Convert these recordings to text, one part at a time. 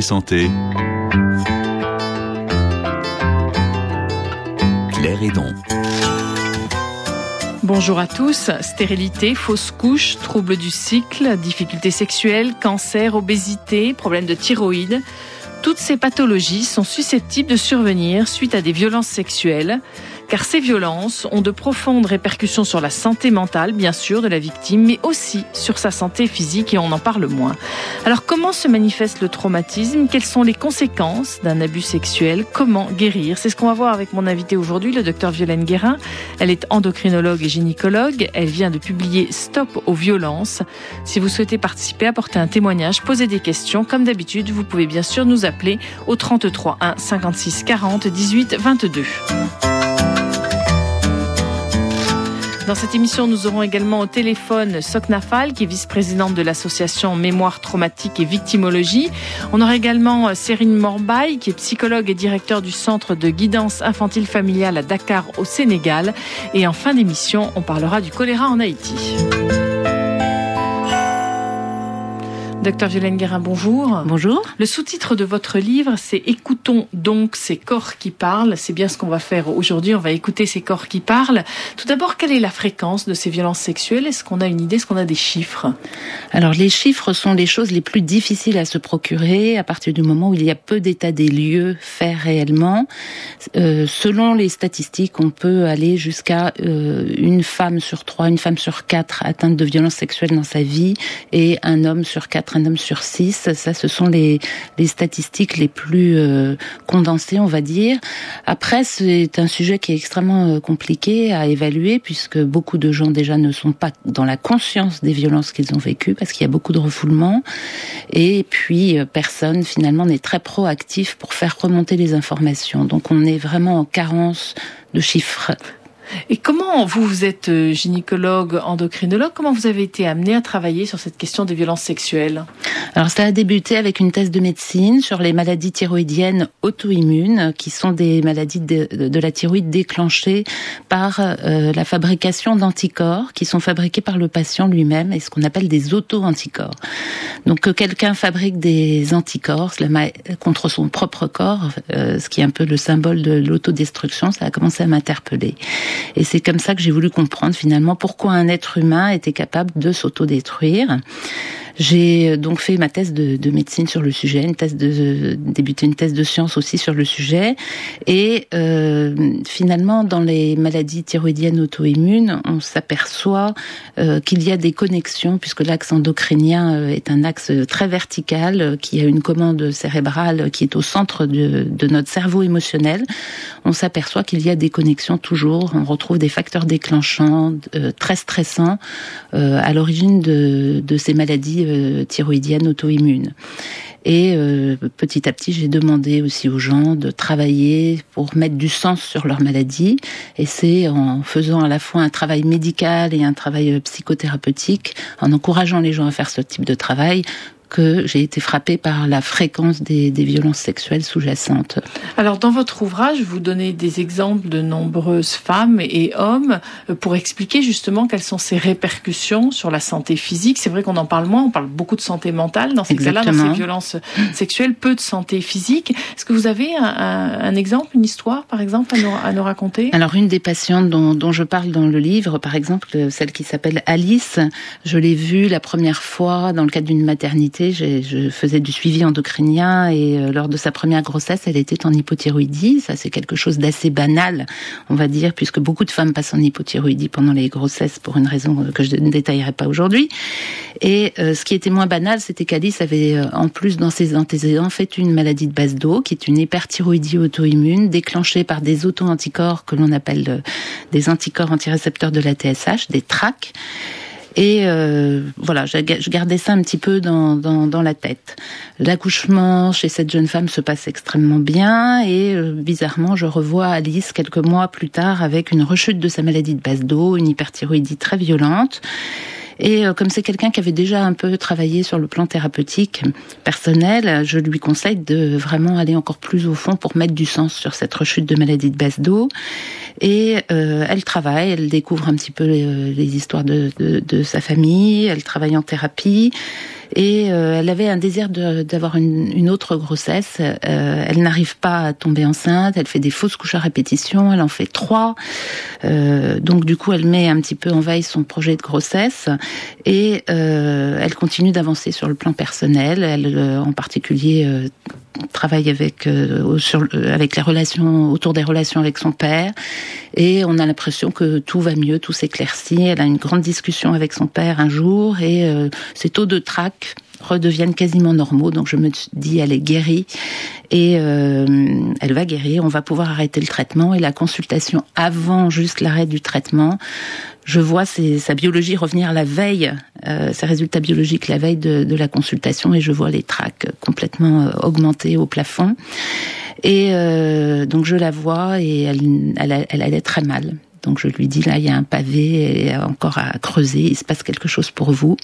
Santé, Claire Hédon. Bonjour à tous. Stérilité, fausse couche, troubles du cycle, difficultés sexuelles, cancer, obésité, problèmes de thyroïde. Toutes ces pathologies sont susceptibles de survenir suite à des violences sexuelles car ces violences ont de profondes répercussions sur la santé mentale, bien sûr, de la victime, mais aussi sur sa santé physique et on en parle moins. Alors comment se manifeste le traumatisme? Quelles sont les conséquences d'un abus sexuel? Comment guérir? C'est ce qu'on va voir avec mon invité aujourd'hui, le docteur Violaine Guérin. Elle est endocrinologue et gynécologue. Elle vient de publier Stop aux violences. Si vous souhaitez participer, apporter un témoignage, poser des questions, comme d'habitude, vous pouvez bien sûr nous appeler au 33 1 56 40 18 22. Dans cette émission, nous aurons également au téléphone Soknafal, qui est vice-présidente de l'association Mémoire traumatique et victimologie. On aura également euh, Cérine Morbaille, qui est psychologue et directeur du centre de guidance infantile familiale à Dakar au Sénégal. Et en fin d'émission, on parlera du choléra en Haïti. Docteur Violaine Guérin, bonjour. Bonjour. Le sous-titre de votre livre, c'est Écoutons donc ces corps qui parlent. C'est bien ce qu'on va faire aujourd'hui. On va écouter ces corps qui parlent. Tout d'abord, quelle est la fréquence de ces violences sexuelles? Est-ce qu'on a une idée? Est-ce qu'on a des chiffres? Alors, les chiffres sont les choses les plus difficiles à se procurer à partir du moment où il y a peu d'états des lieux faits réellement. Euh, selon les statistiques, on peut aller jusqu'à euh, une femme sur trois, une femme sur quatre atteinte de violences sexuelles dans sa vie et un homme sur quatre un homme sur six. Ça, ce sont les, les statistiques les plus euh, condensées, on va dire. Après, c'est un sujet qui est extrêmement euh, compliqué à évaluer puisque beaucoup de gens déjà ne sont pas dans la conscience des violences qu'ils ont vécues parce qu'il y a beaucoup de refoulement. Et puis, euh, personne finalement n'est très proactif pour faire remonter les informations. Donc, on est vraiment en carence de chiffres. Et comment vous, vous êtes euh, gynécologue, endocrinologue, comment vous avez été amené à travailler sur cette question des violences sexuelles? Alors ça a débuté avec une thèse de médecine sur les maladies thyroïdiennes auto-immunes, qui sont des maladies de, la thyroïde déclenchées par euh, la fabrication d'anticorps qui sont fabriqués par le patient lui-même et ce qu'on appelle des auto-anticorps. Donc que quelqu'un fabrique des anticorps contre son propre corps, euh, ce qui est un peu le symbole de l'autodestruction, ça a commencé à m'interpeller. Et c'est comme ça que j'ai voulu comprendre finalement pourquoi un être humain était capable de s'autodétruire. J'ai euh, donc fait ma thèse de, de, médecine sur le sujet, une thèse de débuté une thèse de sciences aussi sur le sujet, et euh, finalement dans les maladies thyroïdiennes auto-immunes, on s'aperçoit euh, qu'il y a des connexions puisque l'axe endocrinien euh, est un axe très vertical euh, qui a une commande cérébrale qui est au centre de, notre cerveau émotionnel. On s'aperçoit qu'il y a des connexions toujours. On retrouve des facteurs déclenchants très stressants à l'origine de, de ces maladies euh, thyroïdienne auto-immune. Et euh, petit à petit, j'ai demandé aussi aux gens de travailler pour mettre du sens sur leur maladie. Et c'est en faisant à la fois un travail médical et un travail euh, psychothérapeutique, en encourageant les gens à faire ce type de travail, que j'ai été frappée par la fréquence des, des violences sexuelles sous-jacentes. Alors, dans votre ouvrage, vous donnez des exemples de nombreuses femmes et hommes pour expliquer justement quelles sont ces répercussions sur la santé physique. C'est vrai qu'on en parle moins, on parle beaucoup de santé mentale dans ces cas-là, dans ces violences sexuelles, peu de santé physique. Est-ce que vous avez un, un, exemple, une histoire, par exemple, à nous, à nous raconter? Alors, une des patientes dont, dont, je parle dans le livre, par exemple, celle qui s'appelle Alice, je l'ai vue la première fois dans le cadre d'une maternité je faisais du suivi endocrinien et euh, lors de sa première grossesse, elle était en hypothyroïdie. Ça, c'est quelque chose d'assez banal, on va dire, puisque beaucoup de femmes passent en hypothyroïdie pendant les grossesses pour une raison que je ne détaillerai pas aujourd'hui. Et euh, ce qui était moins banal, c'était qu'Alice avait, euh, en plus dans ses antécédents, fait une maladie de base d'eau, qui est une hyperthyroïdie auto-immune déclenchée par des auto-anticorps que l'on appelle des anticorps antirécepteurs de la TSH, des TRAC. Et euh, voilà, je gardais ça un petit peu dans, dans, dans la tête. L'accouchement chez cette jeune femme se passe extrêmement bien et euh, bizarrement, je revois Alice quelques mois plus tard avec une rechute de sa maladie de base d'eau, une hyperthyroïdie très violente. Et euh, comme c'est quelqu'un qui avait déjà un peu travaillé sur le plan thérapeutique personnel, je lui conseille de vraiment aller encore plus au fond pour mettre du sens sur cette rechute de maladie de base d'eau. Et euh, elle travaille, elle découvre un petit peu les, histoires de, de, de, sa famille, elle travaille en thérapie. Et elle avait un désir d'avoir une, une, autre grossesse. elle n'arrive pas à tomber enceinte, elle fait des fausses couches à répétition, elle en fait trois. donc du coup, elle met un petit peu en veille son projet de grossesse et elle continue d'avancer sur le plan personnel. Elle, en particulier, travaille avec euh, sur, euh, avec les relations autour des relations avec son père et on a l'impression que tout va mieux, tout s'éclaircit. Elle a une grande discussion avec son père un jour et euh, ses taux de trac redeviennent quasiment normaux. Donc je me dis, elle est guérie et elle va guérir. On va pouvoir arrêter le traitement et la consultation avant juste l'arrêt du traitement je vois sa biologie revenir la veille, euh, ses résultats biologiques la veille de, la consultation, et je vois les tracs complètement euh, augmentés au plafond. Et euh, donc je la vois et elle, elle, elle allait très mal. Donc je lui dis là, il y a un pavé, encore à creuser, il se passe quelque chose pour vous.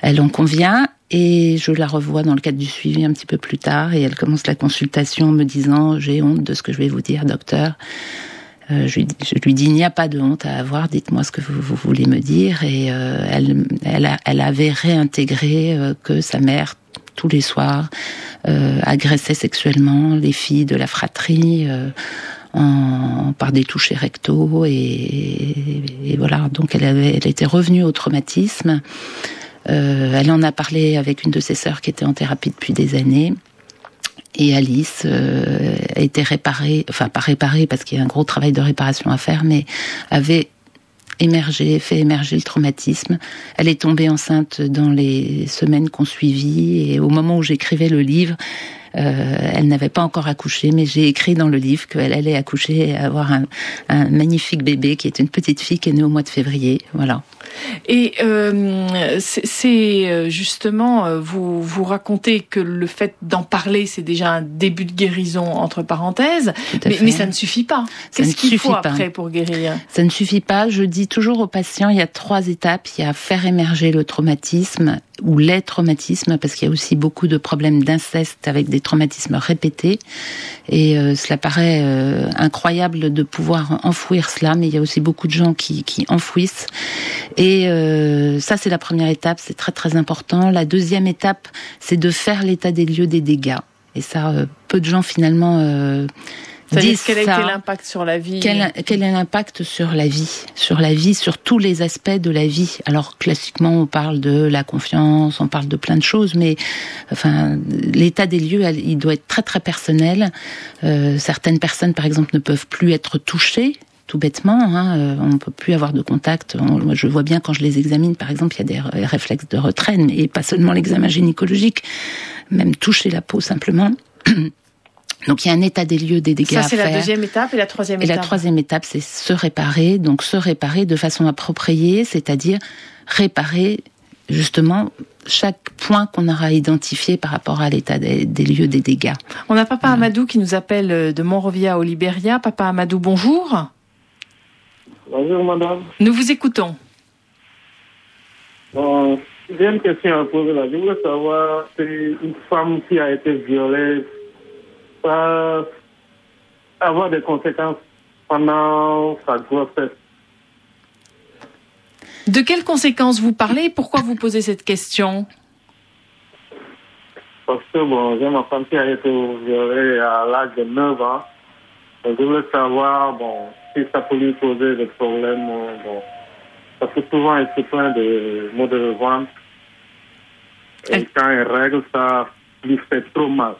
Elle en convient et je la revois dans le cadre du suivi un petit peu plus tard et elle commence la consultation en me disant j'ai honte de ce que je vais vous dire, docteur. Euh, je, lui, dis il n'y a pas de honte à avoir, dites-moi ce que vous, voulez me dire. Et euh, elle, elle, elle, avait réintégré euh, que sa mère tous les soirs agressait sexuellement les filles de la fratrie. En, par des touchés rectaux et, et, voilà donc elle avait elle était revenue au traumatisme elle en a parlé avec une de ses sœurs qui était en thérapie depuis des années et Alice euh, a été réparée, enfin pas réparée parce qu'il y a un gros travail de réparation à faire, mais avait émergé, fait émerger le traumatisme. Elle est tombée enceinte dans les semaines qu'on suivit et au moment où j'écrivais le livre, euh, elle n'avait pas encore accouché, mais j'ai écrit dans le livre qu'elle allait accoucher et avoir un, un, magnifique bébé qui est une petite fille qui est née au mois de février. Voilà. Et euh, c'est euh, justement, euh, vous, vous racontez que le fait d'en parler, c'est déjà un début de guérison, entre parenthèses, mais, mais, ça ne suffit pas. Qu'est-ce qu'il faut après pour guérir? Ça ne suffit pas. Je dis toujours aux patients, il y a trois étapes. Il y a faire émerger le traumatisme ou les traumatismes, parce qu'il y a aussi beaucoup de problèmes d'inceste avec des traumatismes répétés. Et euh, cela paraît euh, incroyable de pouvoir enfouir cela, mais il y a aussi beaucoup de gens qui, qui enfouissent. Et euh, ça, c'est la première étape, c'est très très important. La deuxième étape, c'est de faire l'état des lieux des dégâts. Et ça, peu de gens finalement quel a été l'impact sur la vie quel, quel, est l'impact sur la vie? Sur la vie, sur tous les aspects de la vie. Alors classiquement, on parle de la confiance, on parle de plein de choses, mais enfin, l'état des lieux, il doit être très très personnel. Euh, certaines personnes, par exemple, ne peuvent plus être touchées tout bêtement. Hein, euh, on ne peut plus avoir de contact. je vois bien quand je les examine, par exemple, il y a des réflexes de retrait, mais pas seulement l'examen gynécologique, même toucher la peau simplement. Donc il y a un état des lieux des dégâts. Ça c'est la deuxième étape et la troisième étape. Et la troisième étape c'est se réparer, donc se réparer de façon appropriée, c'est-à-dire réparer justement chaque point qu'on aura identifié par rapport à l'état des, lieux des dégâts. On a Papa Amadou qui nous appelle euh, de Monrovia au Libéria. Papa Amadou, bonjour. Bonjour madame. Nous vous écoutons. Bon, j'ai une question à poser là. Je voulais savoir, c'est une femme qui a été violée avoir des conséquences pendant sa grossesse. De quelles conséquences vous parlez Pourquoi vous posez cette question? Parce que bon, j'ai ma femme qui a été violée à l'âge de 9 ans. je voulais savoir bon, si ça peut lui poser des problèmes. Bon, parce que souvent, elle se plaint de maux de ventre. Et quand elle règle, ça lui fait trop mal.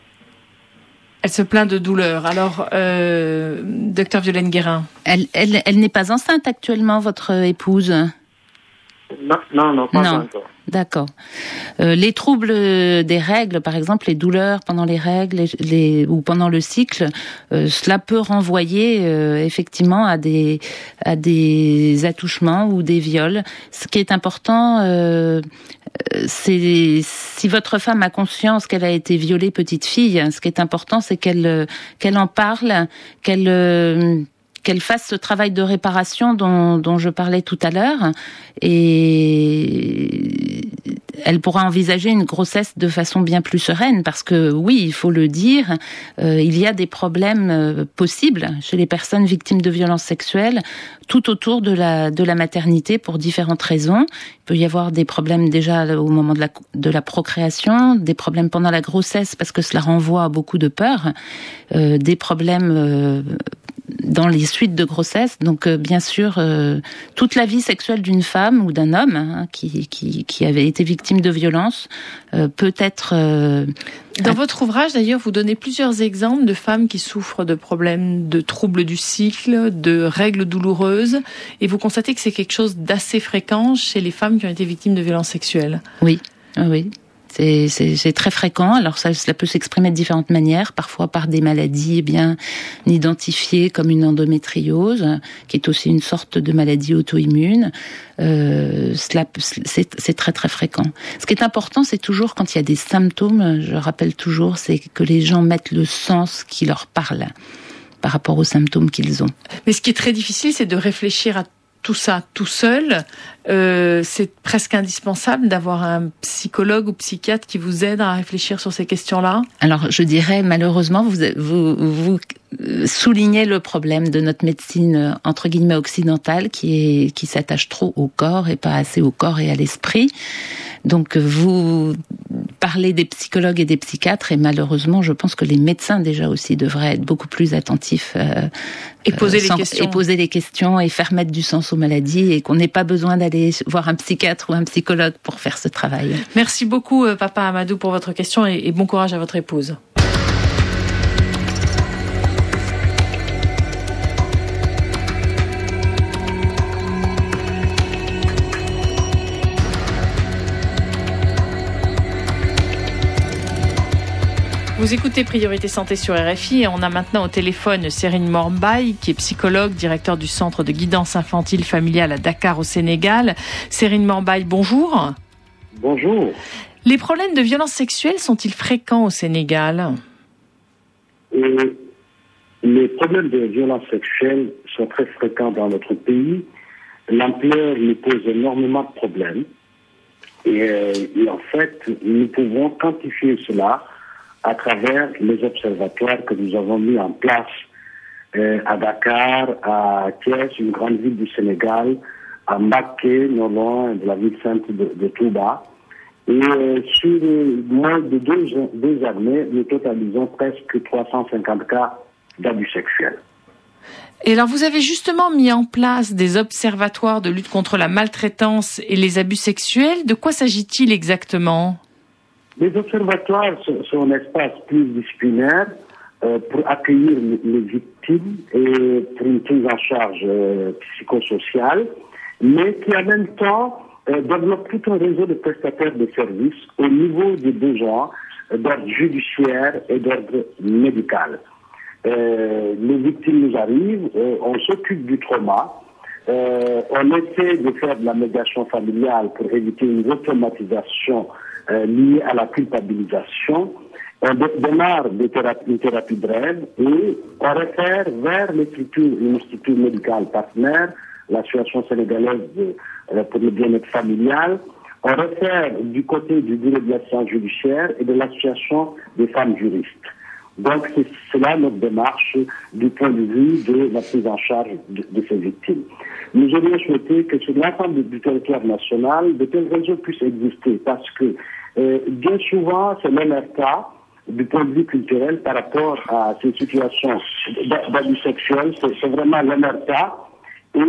Elle se plaint de douleur. Alors, euh, docteur Violaine Guérin. Elle, elle, elle n'est pas enceinte actuellement, votre épouse? Non, non, non pas encore. D'accord. Euh, les troubles des règles, par exemple, les douleurs pendant les règles les, ou pendant le cycle, euh, cela peut renvoyer euh, effectivement à des à des attouchements ou des viols. Ce qui est important, euh, c'est si votre femme a conscience qu'elle a été violée petite fille, ce qui est important, c'est qu'elle qu'elle en parle, qu'elle qu'elle fasse ce travail de réparation dont, dont je parlais tout à l'heure. Et elle pourra envisager une grossesse de façon bien plus sereine parce que oui, il faut le dire, euh, il y a des problèmes euh, possibles chez les personnes victimes de violences sexuelles tout autour de la maternité pour différentes raisons. Il peut y avoir des problèmes déjà au moment de la procréation, des problèmes pendant la grossesse parce que cela renvoie à beaucoup de peur, euh, des problèmes dans les suites de grossesse. Donc, euh, bien sûr, euh, toute la vie sexuelle d'une femme ou d'un homme hein, qui, avait été victime de violence euh, peut être... dans votre ouvrage, d'ailleurs, vous donnez plusieurs exemples de femmes qui souffrent de problèmes de troubles du cycle, de règles douloureuses, et vous constatez que c'est quelque chose d'assez fréquent chez les femmes qui ont été victimes de violences sexuelles. Oui, oui. C'est très fréquent. Alors cela peut s'exprimer de différentes manières, parfois par des maladies bien identifiées comme une endométriose, qui est aussi une sorte de maladie auto-immune. Euh, c'est très très fréquent. Ce qui est important, c'est toujours quand il y a des symptômes, je rappelle toujours, c'est que les gens mettent le sens qui leur parle par rapport aux symptômes qu'ils ont. Mais ce qui est très difficile, c'est de réfléchir à tout ça tout seul, euh, c'est presque indispensable d'avoir un psychologue ou psychiatre qui vous aide à réfléchir sur ces questions-là? Alors, je dirais, malheureusement, vous, vous, vous soulignez le problème de notre médecine, entre guillemets, occidentale, qui, est, qui s'attache trop au corps et pas assez au corps et à l'esprit. Donc, vous parlez des psychologues et des psychiatres, et malheureusement, je pense que les médecins déjà aussi devraient être beaucoup plus attentifs euh, et poser les questions et poser les questions et faire mettre du sens aux maladies, et qu'on n'ait pas besoin d'aller voir un psychiatre ou un psychologue pour faire ce travail. Merci beaucoup, euh, Papa Amadou, pour votre question, et bon courage à votre épouse. Vous écoutez Priorité Santé sur RFI et on a maintenant au téléphone Serine Mormbaye qui est psychologue, directeur du centre de guidance infantile familiale à Dakar au Sénégal. Serine Mormbaye, bonjour. Bonjour. Les problèmes de violence sexuelle sont-ils fréquents au Sénégal? Euh, Les problèmes de violence sexuelle sont très fréquents dans notre pays. L'ampleur nous pose énormément de problèmes. et euh, en fait, nous pouvons quantifier cela à travers les observatoires que nous avons mis en place euh, à Dakar, à Thiès, une grande ville du Sénégal, à Mbaké, non loin de la ville sainte de, Touba. Et euh, sur moins de deux, deux années, nous totalisons presque 350 cas d'abus sexuels. Et alors, vous avez justement mis en place des observatoires de lutte contre la maltraitance et les abus sexuels. De quoi s'agit-il exactement? Les observatoires sont, un espace pluridisciplinaire euh, pour accueillir les victimes et pour une prise en charge euh, psychosociale, mais qui en même temps euh, développe tout un réseau de prestataires de services au niveau des besoins d'ordre judiciaire et d'ordre médical. les victimes nous arrivent, on s'occupe du trauma, on essaie de faire de la médiation familiale pour éviter une retraumatisation euh, liées à la culpabilisation. On démarre une thérapie brève et on réfère vers les structures, une structure médicale partenaire, l'association sénégalaise euh, pour le bien-être familial. On réfère du côté du bureau de l'assistance judiciaire et de l'association des femmes juristes. Donc c'est cela notre démarche du point de vue de la prise en charge de, de ces victimes. Nous aurions souhaité que sur l'ensemble du territoire national, de tels réseaux puissent exister parce que euh, bien souvent, c'est l'MRK du point de vue culturel par rapport à ces situations d'abus sexuels. C'est vraiment l'MRK. Et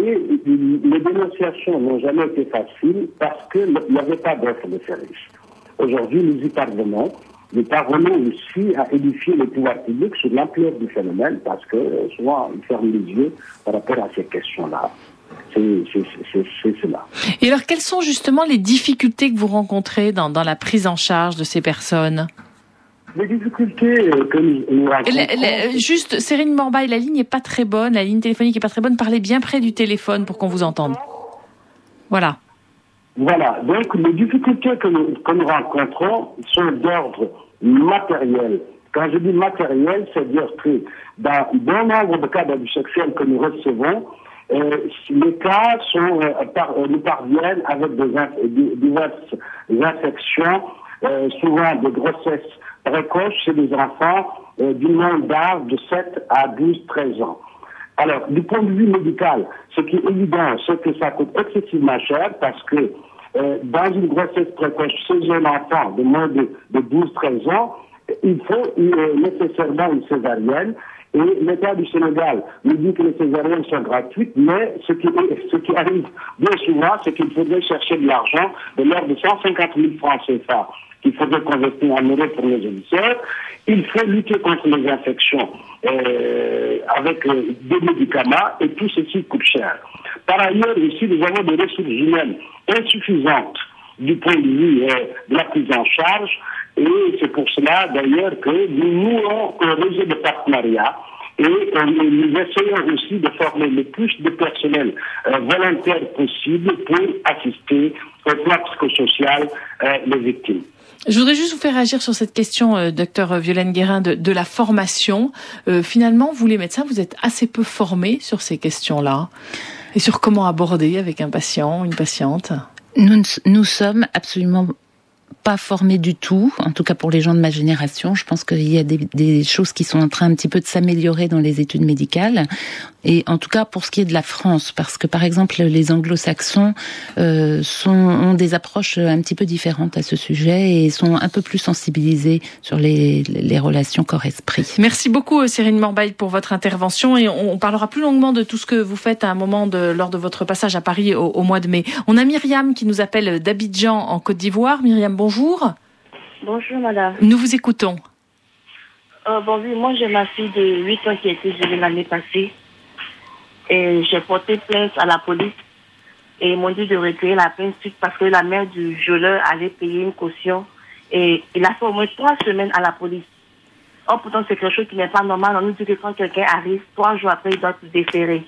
les dénonciations n'ont jamais été faciles parce qu'il n'y avait pas d'offre de service. Aujourd'hui, nous y parvenons. Nous parvenons aussi à édifier le pouvoir public sur l'ampleur du phénomène parce que souvent, ils ferment les yeux par rapport à ces questions-là. C'est cela. Et alors, quelles sont justement les difficultés que vous rencontrez dans, dans la prise en charge de ces personnes? Les difficultés euh, que nous, rencontrons... juste, Cérine Morbaille, la ligne n'est pas très bonne, la ligne téléphonique n'est pas très bonne. Parlez bien près du téléphone pour qu'on vous entende. Voilà. Voilà. Donc, les difficultés que nous, que nous rencontrons sont d'ordre matériel. Quand je dis matériel, c'est-à-dire que dans bon nombre de cas d'abus sexuels que nous recevons, les cas sont, par, nous parviennent avec des, des infections, souvent des grossesses précoces chez les enfants du nombre d'âge de 7 à 12, 13 ans. Alors, du point de vue médical, ce qui est évident, c'est que ça coûte excessivement cher parce que euh, dans une grossesse précoce chez un enfant de moins de, 12-13 ans, il faut euh, nécessairement une césarienne. Et l'État du Sénégal nous dit que les césariennes sont gratuites, mais ce qui, arrive bien souvent, c'est qu'il faudrait chercher de l'argent de l'ordre de 150 000 francs CFA qu'il faudrait convertir en euros pour les émissaires. Il faut lutter contre les infections euh, avec euh, des médicaments et tout ceci coûte cher. Par ailleurs, ici, nous avons des ressources humaines insuffisantes du point de vue euh, de la prise en charge et c'est pour cela d'ailleurs que nous nouons un réseau de partenariat et nous essayons aussi de former le plus de personnel volontaire possible pour assister au plan psychosocial des victimes. Je voudrais juste vous faire réagir sur cette question, euh, docteur Violaine Guérin, de, de la formation. Euh, finalement, vous les médecins, vous êtes assez peu formés sur ces questions-là et sur comment aborder avec un patient, une patiente? Nous, nous sommes absolument pas formés du tout, en tout cas pour les gens de ma génération. Je pense qu'il y a des, des, choses qui sont en train un petit peu de s'améliorer dans les études médicales. Et en tout cas pour ce qui est de la France, parce que par exemple les anglo-saxons euh, ont des approches un petit peu différentes à ce sujet et sont un peu plus sensibilisés sur les, les relations corps-esprit. Merci beaucoup Cyrine Morbaille pour votre intervention et on, parlera plus longuement de tout ce que vous faites à un moment de, lors de votre passage à Paris au, au mois de mai. On a Myriam qui nous appelle d'Abidjan en Côte d'Ivoire. Myriam, bonjour. Bonjour madame. Nous vous écoutons. Euh, bon oui, moi j'ai ma fille de 8 ans qui a été l'année passée. Et j'ai porté plainte à la police et ils m'ont dit de recueillir la plainte suite parce que la mère du violeur allait payer une caution. Et il a fait au moins trois semaines à la police. Or, pourtant, c'est quelque chose qui n'est pas normal. On nous dit que quand quelqu'un arrive, trois jours après, il doit se déférer.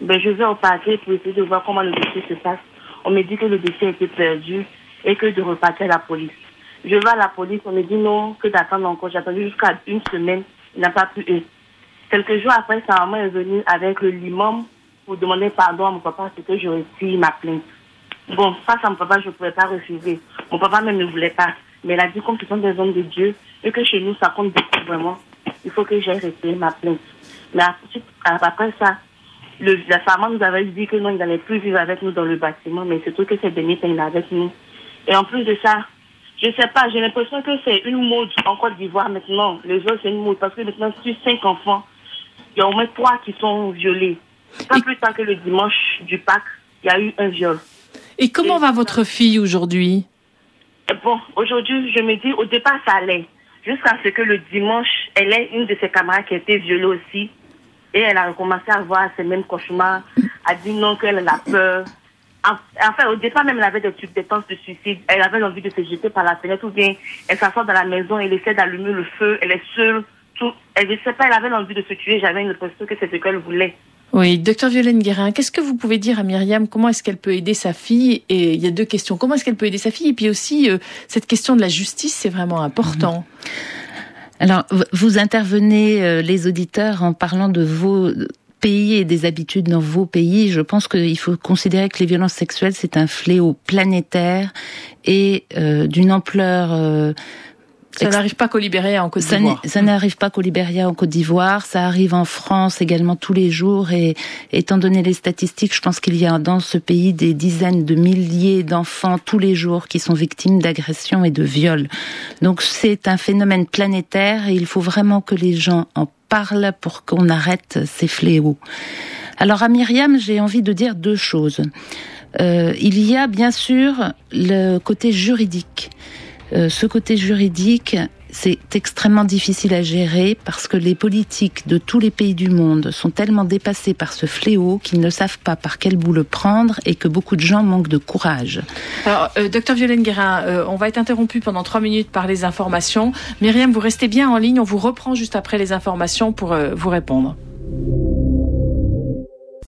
Ben, je vais au parquet pour essayer de voir comment le dossier se passe. On me dit que le dossier a été perdu et que de repartir à la police. Je vais à la police, on me dit non, que d'attendre encore. J'ai attendu jusqu'à une semaine, il n'a pas pu. Quelques jours après, sa maman est venue avec le limon pour demander pardon à mon papa, c'est que je retire ma plainte. Bon, face à mon papa, je ne pouvais pas refuser. Mon papa même ne voulait pas. Mais il a dit, comme ce sont des hommes de Dieu, et que chez nous, ça compte beaucoup vraiment, il faut que j'aille retirer ma plainte. Mais après ça, le, la femme nous avait dit que non, il n'allait plus vivre avec nous dans le bâtiment, mais c'est tout que ces derniers temps, il est avec nous. Et en plus de ça, je ne sais pas, j'ai l'impression que c'est une mode en Côte d'Ivoire maintenant. Les autres, c'est une mode parce que maintenant, sur cinq enfants, il y a au moins trois qui sont violés. Pas plus tard que le dimanche du Pâques, il y a eu un viol. Et comment va votre fille aujourd'hui? Bon, aujourd'hui, je me dis, au départ, ça allait. Jusqu'à ce que le dimanche, elle ait une de ses camarades qui a été violée aussi. Et elle a recommencé à voir ces mêmes cauchemars. a dit non, qu'elle a peur. Enfin, au départ, même, elle avait des, des de suicide. Elle avait envie de se jeter par la fenêtre ou bien elle s'assoit dans la maison, elle essaie d'allumer le feu, elle est seule elle ne sait pas, elle avait l'envie de se tuer, j'avais l'impression que c'est ce qu'elle voulait. Oui, docteur Violaine Guérin, qu'est-ce que vous pouvez dire à Myriam? Comment est-ce qu'elle peut aider sa fille? Et il y a deux questions. Comment est-ce qu'elle peut aider sa fille? Et puis aussi, euh, cette question de la justice, c'est vraiment important. Alors, vous intervenez, euh, les auditeurs, en parlant de vos pays et des habitudes dans vos pays. Je pense qu'il faut considérer que les violences sexuelles, c'est un fléau planétaire et euh, d'une ampleur ça n'arrive pas qu'au Libéria en Côte d'Ivoire. Ça n'arrive pas qu'au Libéria en Côte d'Ivoire. Ça arrive en France également tous les jours. Et étant donné les statistiques, je pense qu'il y a dans ce pays des dizaines de milliers d'enfants tous les jours qui sont victimes d'agressions et de viols. Donc c'est un phénomène planétaire et il faut vraiment que les gens en parlent pour qu'on arrête ces fléaux. Alors à Myriam, j'ai envie de dire deux choses. Euh, il y a bien sûr le côté juridique. Euh, ce côté juridique, c'est extrêmement difficile à gérer parce que les politiques de tous les pays du monde sont tellement dépassés par ce fléau qu'ils ne savent pas par quel bout le prendre et que beaucoup de gens manquent de courage. Alors, euh, docteur Violaine Guérin, euh, on va être interrompu pendant trois minutes par les informations. Myriam, vous restez bien en ligne, on vous reprend juste après les informations pour vous répondre.